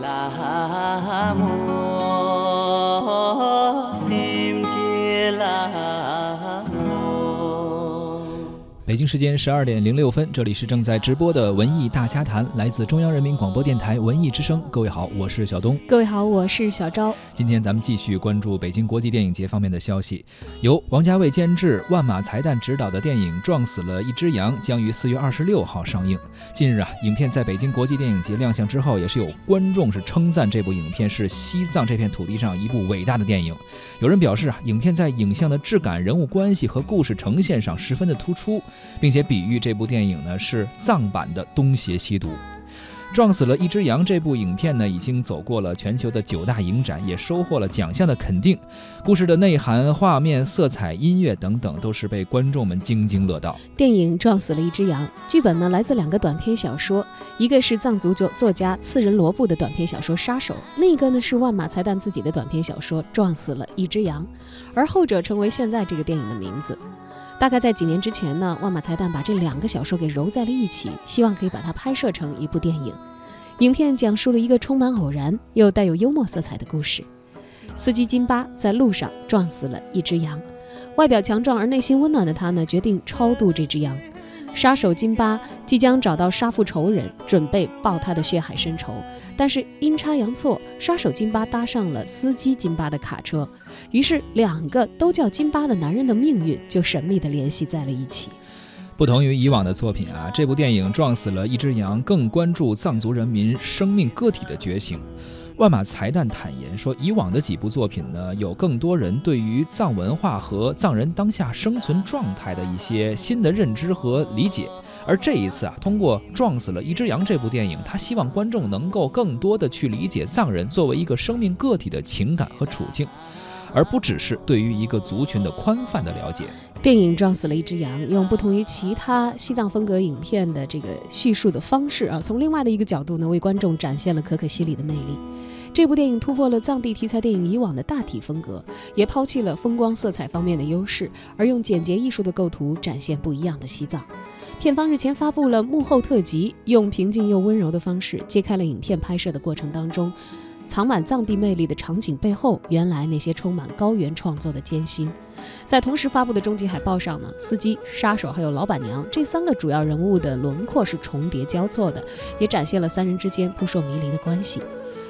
北京时间十二点零六分，这里是正在直播的文艺大家谈，来自中央人民广播电台文艺之声。各位好，我是小东。各位好，我是小昭。今天咱们继续关注北京国际电影节方面的消息。由王家卫监制、万马才旦执导的电影《撞死了一只羊》将于四月二十六号上映。近日啊，影片在北京国际电影节亮相之后，也是有观众是称赞这部影片是西藏这片土地上一部伟大的电影。有人表示啊，影片在影像的质感、人物关系和故事呈现上十分的突出。并且比喻这部电影呢是藏版的《东邪西毒》。撞死了一只羊这部影片呢，已经走过了全球的九大影展，也收获了奖项的肯定。故事的内涵、画面、色彩、音乐等等，都是被观众们津津乐道。电影《撞死了一只羊》剧本呢，来自两个短篇小说，一个是藏族作作家次仁罗布的短篇小说《杀手》，另一个呢是万马才旦自己的短篇小说《撞死了一只羊》，而后者成为现在这个电影的名字。大概在几年之前呢，万马财旦把这两个小说给揉在了一起，希望可以把它拍摄成一部电影。影片讲述了一个充满偶然又带有幽默色彩的故事：司机金巴在路上撞死了一只羊，外表强壮而内心温暖的他呢，决定超度这只羊。杀手金巴即将找到杀父仇人，准备报他的血海深仇，但是阴差阳错，杀手金巴搭上了司机金巴的卡车，于是两个都叫金巴的男人的命运就神秘地联系在了一起。不同于以往的作品啊，这部电影撞死了一只羊，更关注藏族人民生命个体的觉醒。万马才旦坦言说，以往的几部作品呢，有更多人对于藏文化和藏人当下生存状态的一些新的认知和理解，而这一次啊，通过《撞死了一只羊》这部电影，他希望观众能够更多的去理解藏人作为一个生命个体的情感和处境，而不只是对于一个族群的宽泛的了解。电影《撞死了一只羊》用不同于其他西藏风格影片的这个叙述的方式啊，从另外的一个角度呢，为观众展现了可可西里的魅力。这部电影突破了藏地题材电影以往的大体风格，也抛弃了风光色彩方面的优势，而用简洁艺术的构图展现不一样的西藏。片方日前发布了幕后特辑，用平静又温柔的方式揭开了影片拍摄的过程当中藏满藏地魅力的场景背后，原来那些充满高原创作的艰辛。在同时发布的终极海报上呢，司机、杀手还有老板娘这三个主要人物的轮廓是重叠交错的，也展现了三人之间扑朔迷离的关系。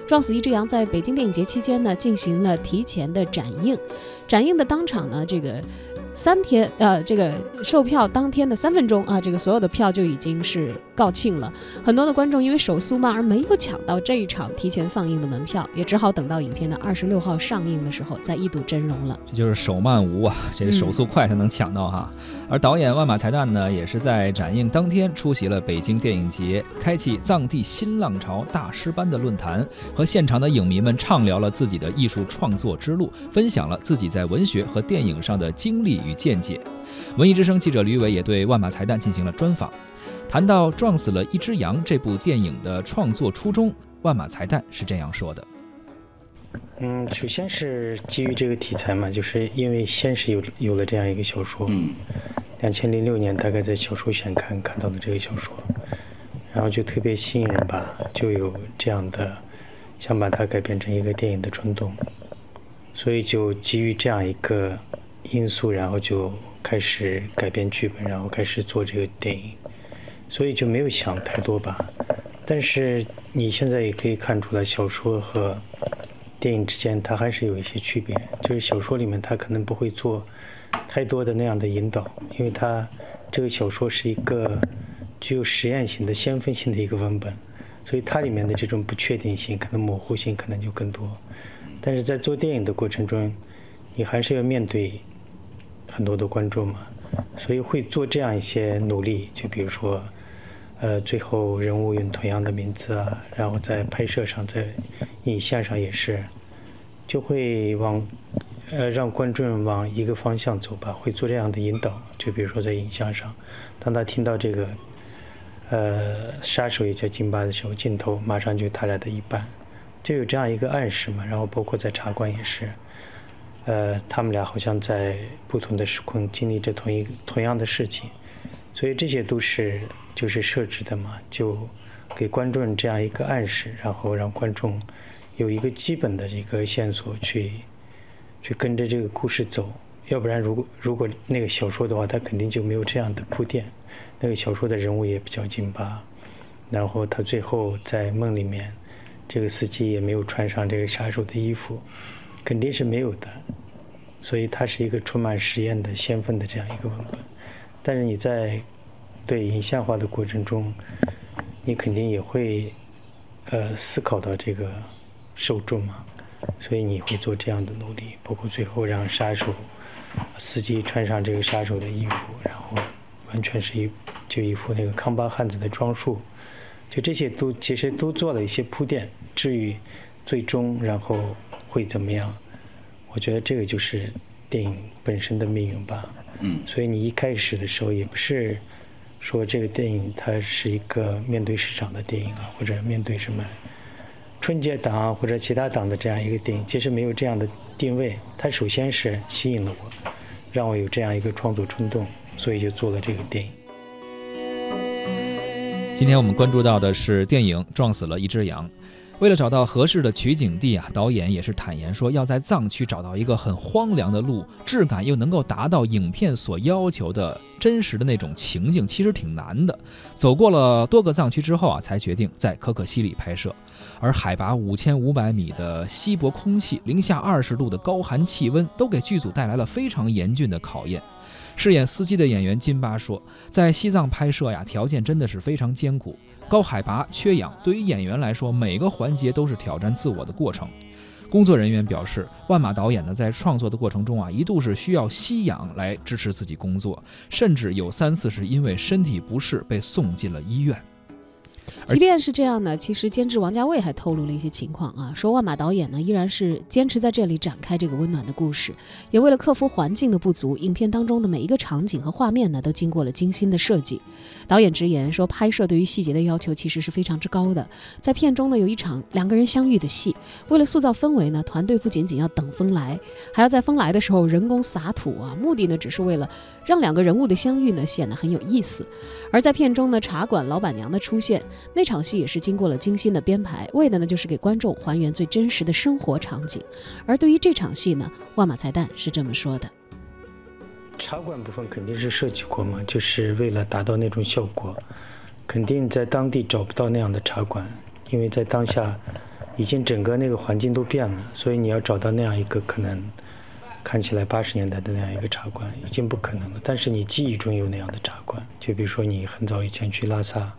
撞死一只羊在北京电影节期间呢，进行了提前的展映。展映的当场呢，这个。三天，呃，这个售票当天的三分钟啊，这个所有的票就已经是告罄了。很多的观众因为手速慢而没有抢到这一场提前放映的门票，也只好等到影片的二十六号上映的时候再一睹真容了。这就是手慢无啊，这个手速快才能抢到哈。而导演万马才旦呢，也是在展映当天出席了北京电影节，开启藏地新浪潮大师班的论坛，和现场的影迷们畅聊了自己的艺术创作之路，分享了自己在文学和电影上的经历。与见解，文艺之声记者吕伟也对万马才旦进行了专访。谈到《撞死了一只羊》这部电影的创作初衷，万马才旦是这样说的：“嗯，首先是基于这个题材嘛，就是因为先是有有了这样一个小说，两千零六年大概在小说选刊看到的这个小说，然后就特别吸引人吧，就有这样的想把它改编成一个电影的冲动，所以就基于这样一个。”因素，然后就开始改编剧本，然后开始做这个电影，所以就没有想太多吧。但是你现在也可以看出来，小说和电影之间它还是有一些区别。就是小说里面它可能不会做太多的那样的引导，因为它这个小说是一个具有实验性的先锋性的一个文本，所以它里面的这种不确定性、可能模糊性可能就更多。但是在做电影的过程中，你还是要面对。很多的观众嘛，所以会做这样一些努力，就比如说，呃，最后人物用同样的名字啊，然后在拍摄上，在影像上也是，就会往呃让观众往一个方向走吧，会做这样的引导。就比如说在影像上，当他听到这个呃杀手也叫金巴的时候，镜头马上就他俩的一半，就有这样一个暗示嘛。然后包括在茶馆也是。呃，他们俩好像在不同的时空经历着同一同样的事情，所以这些都是就是设置的嘛，就给观众这样一个暗示，然后让观众有一个基本的一个线索去去跟着这个故事走。要不然，如果如果那个小说的话，它肯定就没有这样的铺垫。那个小说的人物也比较紧巴，然后他最后在梦里面，这个司机也没有穿上这个杀手的衣服，肯定是没有的。所以它是一个充满实验的先锋的这样一个文本。但是你在对影像化的过程中，你肯定也会呃思考到这个受众嘛，所以你会做这样的努力，包括最后让杀手。司机穿上这个杀手的衣服，然后完全是一就一副那个康巴汉子的装束，就这些都其实都做了一些铺垫。至于最终然后会怎么样，我觉得这个就是电影本身的命运吧。嗯。所以你一开始的时候也不是说这个电影它是一个面对市场的电影啊，或者面对什么春节档或者其他档的这样一个电影，其实没有这样的定位。它首先是吸引了我。让我有这样一个创作冲动，所以就做了这个电影。今天我们关注到的是电影《撞死了一只羊》。为了找到合适的取景地啊，导演也是坦言说，要在藏区找到一个很荒凉的路，质感又能够达到影片所要求的真实的那种情境，其实挺难的。走过了多个藏区之后啊，才决定在可可西里拍摄。而海拔五千五百米的稀薄空气，零下二十度的高寒气温，都给剧组带来了非常严峻的考验。饰演司机的演员金巴说，在西藏拍摄呀，条件真的是非常艰苦。高海拔、缺氧，对于演员来说，每个环节都是挑战自我的过程。工作人员表示，万马导演呢，在创作的过程中啊，一度是需要吸氧来支持自己工作，甚至有三次是因为身体不适被送进了医院。即便是这样呢，其实监制王家卫还透露了一些情况啊，说万马导演呢依然是坚持在这里展开这个温暖的故事，也为了克服环境的不足，影片当中的每一个场景和画面呢都经过了精心的设计。导演直言说，拍摄对于细节的要求其实是非常之高的。在片中呢有一场两个人相遇的戏，为了塑造氛围呢，团队不仅仅要等风来，还要在风来的时候人工撒土啊，目的呢只是为了让两个人物的相遇呢显得很有意思。而在片中呢，茶馆老板娘的出现。那场戏也是经过了精心的编排，为的呢就是给观众还原最真实的生活场景。而对于这场戏呢，万马才旦是这么说的：茶馆部分肯定是设计过嘛，就是为了达到那种效果，肯定在当地找不到那样的茶馆，因为在当下已经整个那个环境都变了，所以你要找到那样一个可能看起来八十年代的那样一个茶馆已经不可能了。但是你记忆中有那样的茶馆，就比如说你很早以前去拉萨。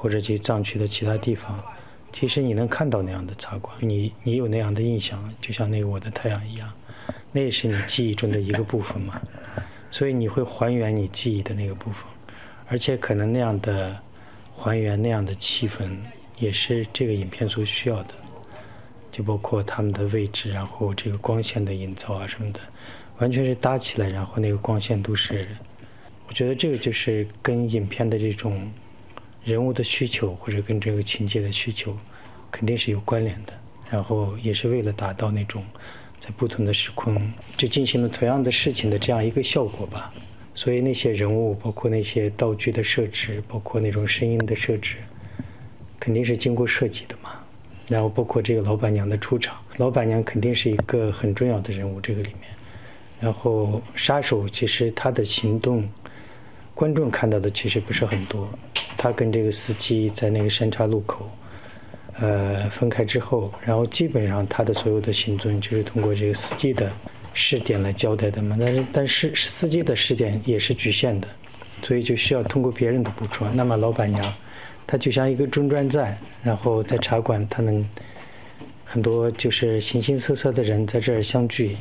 或者去藏区的其他地方，其实你能看到那样的茶馆，你你有那样的印象，就像那个我的太阳一样，那也是你记忆中的一个部分嘛。所以你会还原你记忆的那个部分，而且可能那样的还原那样的气氛，也是这个影片所需要的，就包括他们的位置，然后这个光线的营造啊什么的，完全是搭起来，然后那个光线都是，我觉得这个就是跟影片的这种。人物的需求或者跟这个情节的需求，肯定是有关联的。然后也是为了达到那种在不同的时空就进行了同样的事情的这样一个效果吧。所以那些人物，包括那些道具的设置，包括那种声音的设置，肯定是经过设计的嘛。然后包括这个老板娘的出场，老板娘肯定是一个很重要的人物这个里面。然后杀手其实他的行动，观众看到的其实不是很多。他跟这个司机在那个山岔路口，呃，分开之后，然后基本上他的所有的行踪就是通过这个司机的视点来交代的嘛。但是，但是司机的视点也是局限的，所以就需要通过别人的捕捉。那么老板娘，她就像一个中转站，然后在茶馆，她能很多就是形形色色的人在这儿相聚。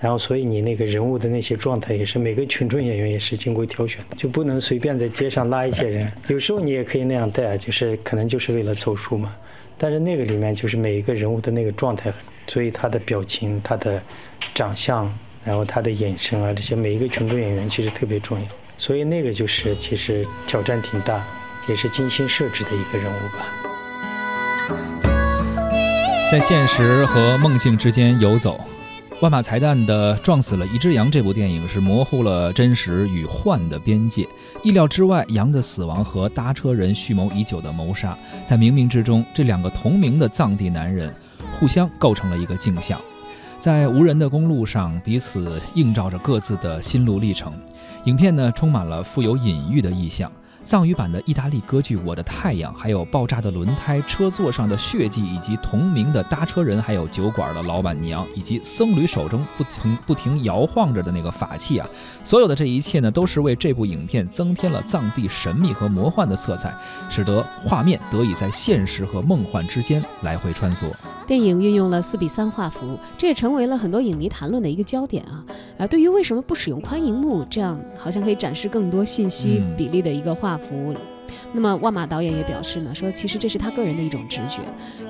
然后，所以你那个人物的那些状态也是每个群众演员也是经过挑选的，就不能随便在街上拉一些人。有时候你也可以那样带，就是可能就是为了凑数嘛。但是那个里面就是每一个人物的那个状态，所以他的表情、他的长相，然后他的眼神啊，这些每一个群众演员其实特别重要。所以那个就是其实挑战挺大，也是精心设置的一个人物吧。在现实和梦境之间游走。万马才旦的《撞死了一只羊》这部电影是模糊了真实与幻的边界。意料之外，羊的死亡和搭车人蓄谋已久的谋杀，在冥冥之中，这两个同名的藏地男人互相构成了一个镜像，在无人的公路上彼此映照着各自的心路历程。影片呢，充满了富有隐喻的意象。藏语版的意大利歌剧《我的太阳》，还有爆炸的轮胎、车座上的血迹，以及同名的搭车人，还有酒馆的老板娘，以及僧侣手中不停不停摇晃着的那个法器啊，所有的这一切呢，都是为这部影片增添了藏地神秘和魔幻的色彩，使得画面得以在现实和梦幻之间来回穿梭。电影运用了四比三画幅，这也成为了很多影迷谈论的一个焦点啊！啊，对于为什么不使用宽银幕，这样好像可以展示更多信息比例的一个画幅，那么万马导演也表示呢，说其实这是他个人的一种直觉。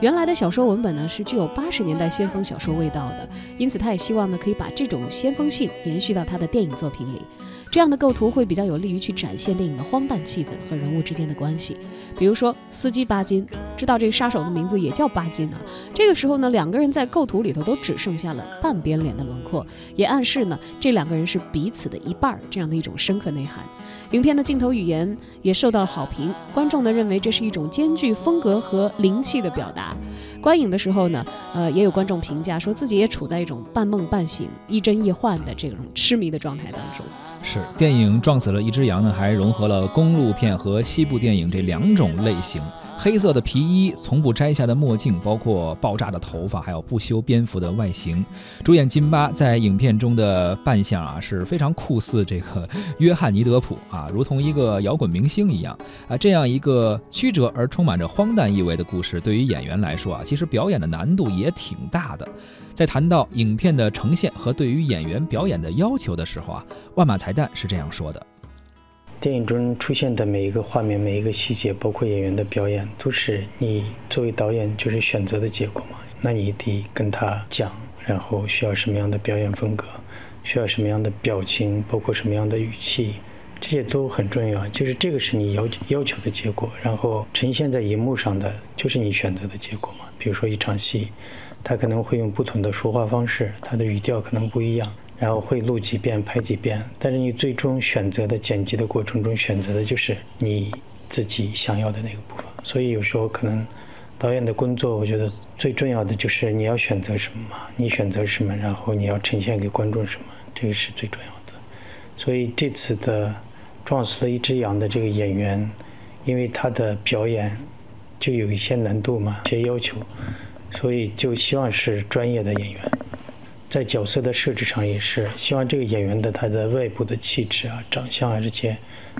原来的小说文本呢是具有八十年代先锋小说味道的，因此他也希望呢可以把这种先锋性延续到他的电影作品里。这样的构图会比较有利于去展现电影的荒诞气氛和人物之间的关系。比如说，司机巴金知道这个杀手的名字也叫巴金啊。这个时候呢，两个人在构图里头都只剩下了半边脸的轮廓，也暗示呢这两个人是彼此的一半儿，这样的一种深刻内涵。影片的镜头语言也受到了好评，观众呢认为这是一种兼具风格和灵气的表达。观影的时候呢，呃，也有观众评价说自己也处在一种半梦半醒、亦真亦幻的这种痴迷的状态当中。是电影撞死了一只羊呢，还融合了公路片和西部电影这两种类型。黑色的皮衣，从不摘下的墨镜，包括爆炸的头发，还有不修边幅的外形。主演金巴在影片中的扮相啊是非常酷似这个约翰尼德普啊，如同一个摇滚明星一样啊。这样一个曲折而充满着荒诞意味的故事，对于演员来说啊，其实表演的难度也挺大的。在谈到影片的呈现和对于演员表演的要求的时候啊，万马才旦是这样说的。电影中出现的每一个画面、每一个细节，包括演员的表演，都是你作为导演就是选择的结果嘛？那你得跟他讲，然后需要什么样的表演风格，需要什么样的表情，包括什么样的语气，这些都很重要。就是这个是你要要求的结果，然后呈现在荧幕上的就是你选择的结果嘛？比如说一场戏，他可能会用不同的说话方式，他的语调可能不一样。然后会录几遍、拍几遍，但是你最终选择的剪辑的过程中，选择的就是你自己想要的那个部分。所以有时候可能导演的工作，我觉得最重要的就是你要选择什么嘛，你选择什么，然后你要呈现给观众什么，这个是最重要的。所以这次的撞死了一只羊的这个演员，因为他的表演就有一些难度嘛，一些要求，所以就希望是专业的演员。在角色的设置上也是希望这个演员的他的外部的气质啊、长相啊这些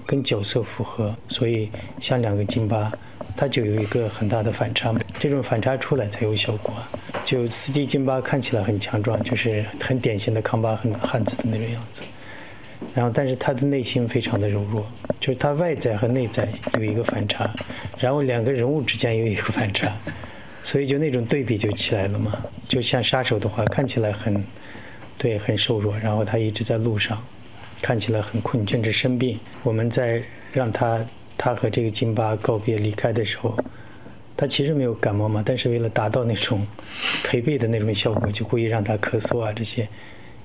跟角色符合，所以像两个金巴，他就有一个很大的反差，这种反差出来才有效果。就司机金巴看起来很强壮，就是很典型的康巴很汉子的那种样子，然后但是他的内心非常的柔弱，就是他外在和内在有一个反差，然后两个人物之间有一个反差。所以就那种对比就起来了嘛，就像杀手的话，看起来很，对，很瘦弱，然后他一直在路上，看起来很困，甚至生病。我们在让他他和这个金巴告别离开的时候，他其实没有感冒嘛，但是为了达到那种陪背的那种效果，就故意让他咳嗽啊这些，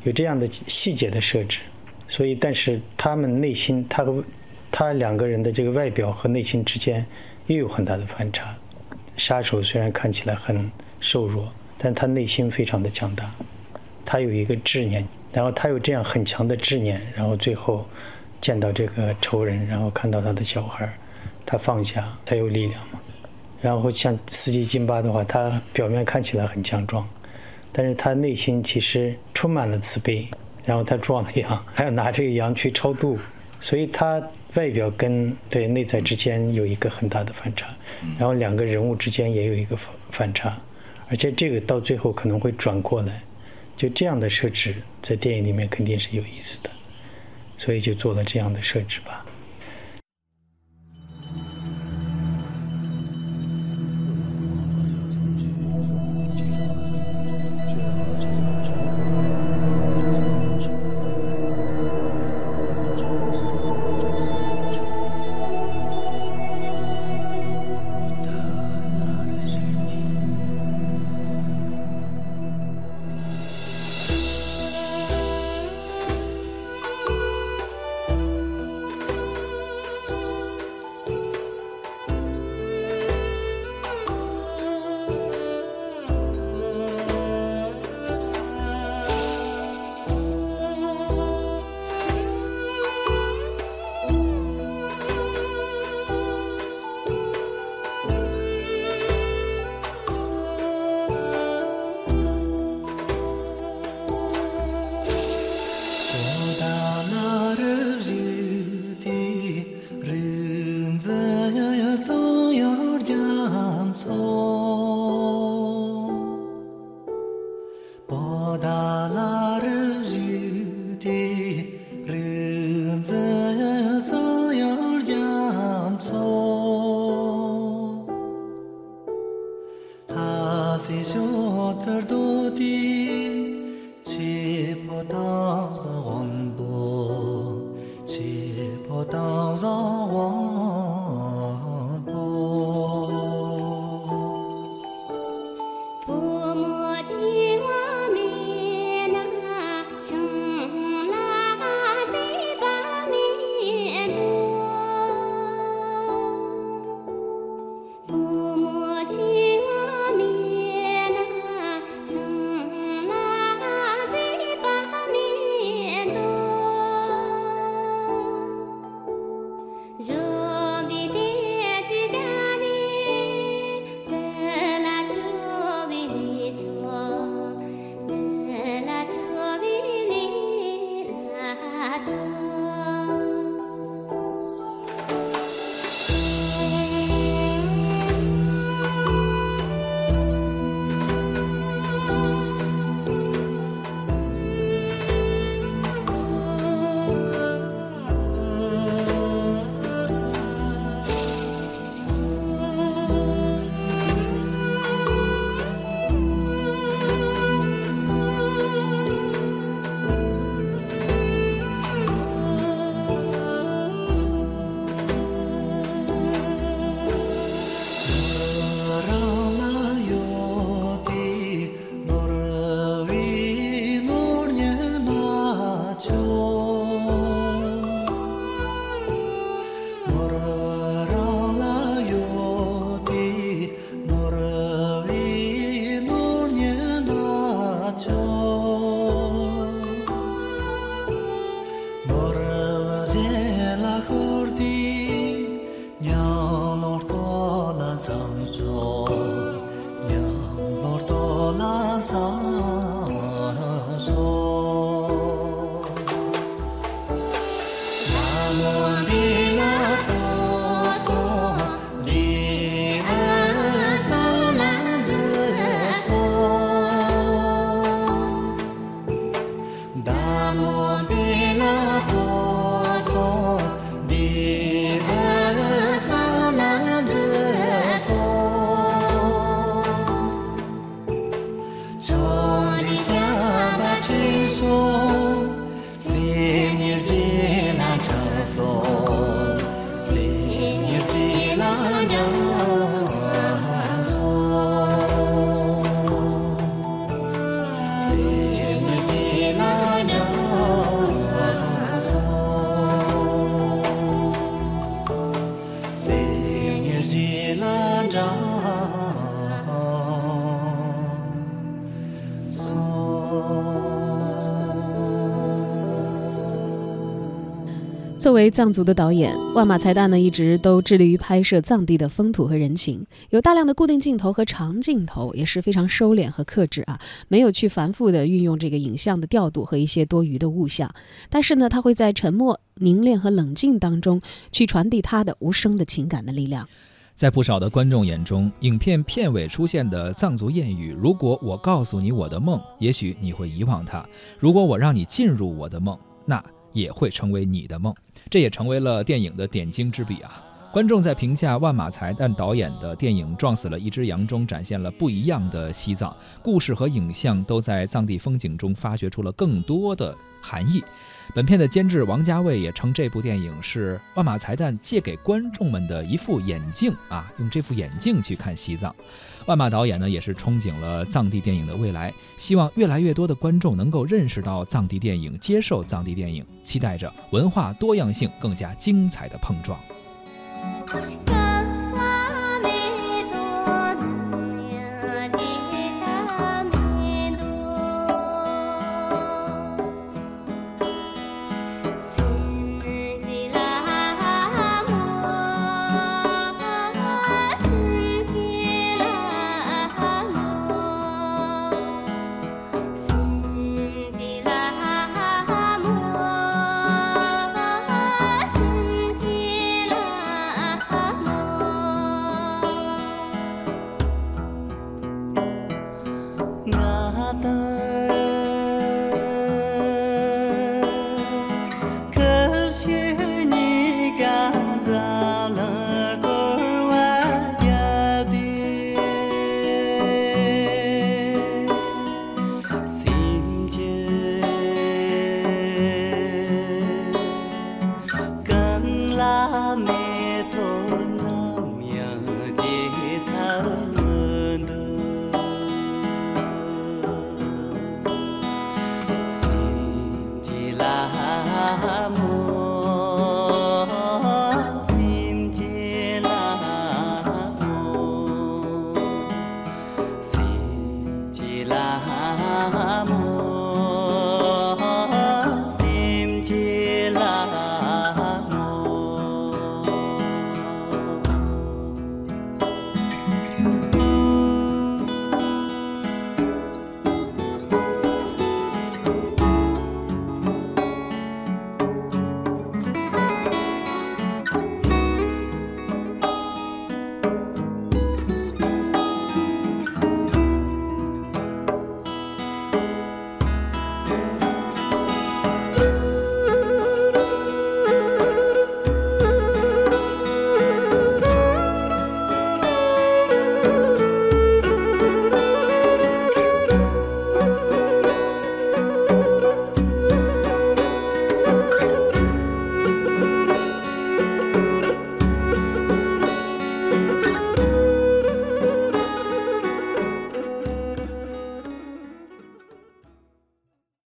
有这样的细节的设置。所以，但是他们内心，他和他两个人的这个外表和内心之间又有很大的反差。杀手虽然看起来很瘦弱，但他内心非常的强大。他有一个执念，然后他有这样很强的执念，然后最后见到这个仇人，然后看到他的小孩，他放下，他有力量嘛。然后像司机金巴的话，他表面看起来很强壮，但是他内心其实充满了慈悲。然后他撞了羊，还要拿这个羊去超度，所以他。外表跟对内在之间有一个很大的反差，然后两个人物之间也有一个反反差，而且这个到最后可能会转过来，就这样的设置在电影里面肯定是有意思的，所以就做了这样的设置吧。作为藏族的导演，万马才旦呢一直都致力于拍摄藏地的风土和人情，有大量的固定镜头和长镜头，也是非常收敛和克制啊，没有去繁复的运用这个影像的调度和一些多余的物象。但是呢，他会在沉默、凝练和冷静当中去传递他的无声的情感的力量。在不少的观众眼中，影片片尾出现的藏族谚语“如果我告诉你我的梦，也许你会遗忘它；如果我让你进入我的梦，那……”也会成为你的梦，这也成为了电影的点睛之笔啊！观众在评价万马才旦导演的电影《撞死了一只羊》中展现了不一样的西藏故事和影像，都在藏地风景中发掘出了更多的含义。本片的监制王家卫也称这部电影是万马才旦借给观众们的一副眼镜啊，用这副眼镜去看西藏。万马导演呢也是憧憬了藏地电影的未来，希望越来越多的观众能够认识到藏地电影，接受藏地电影，期待着文化多样性更加精彩的碰撞。Mm-hmm.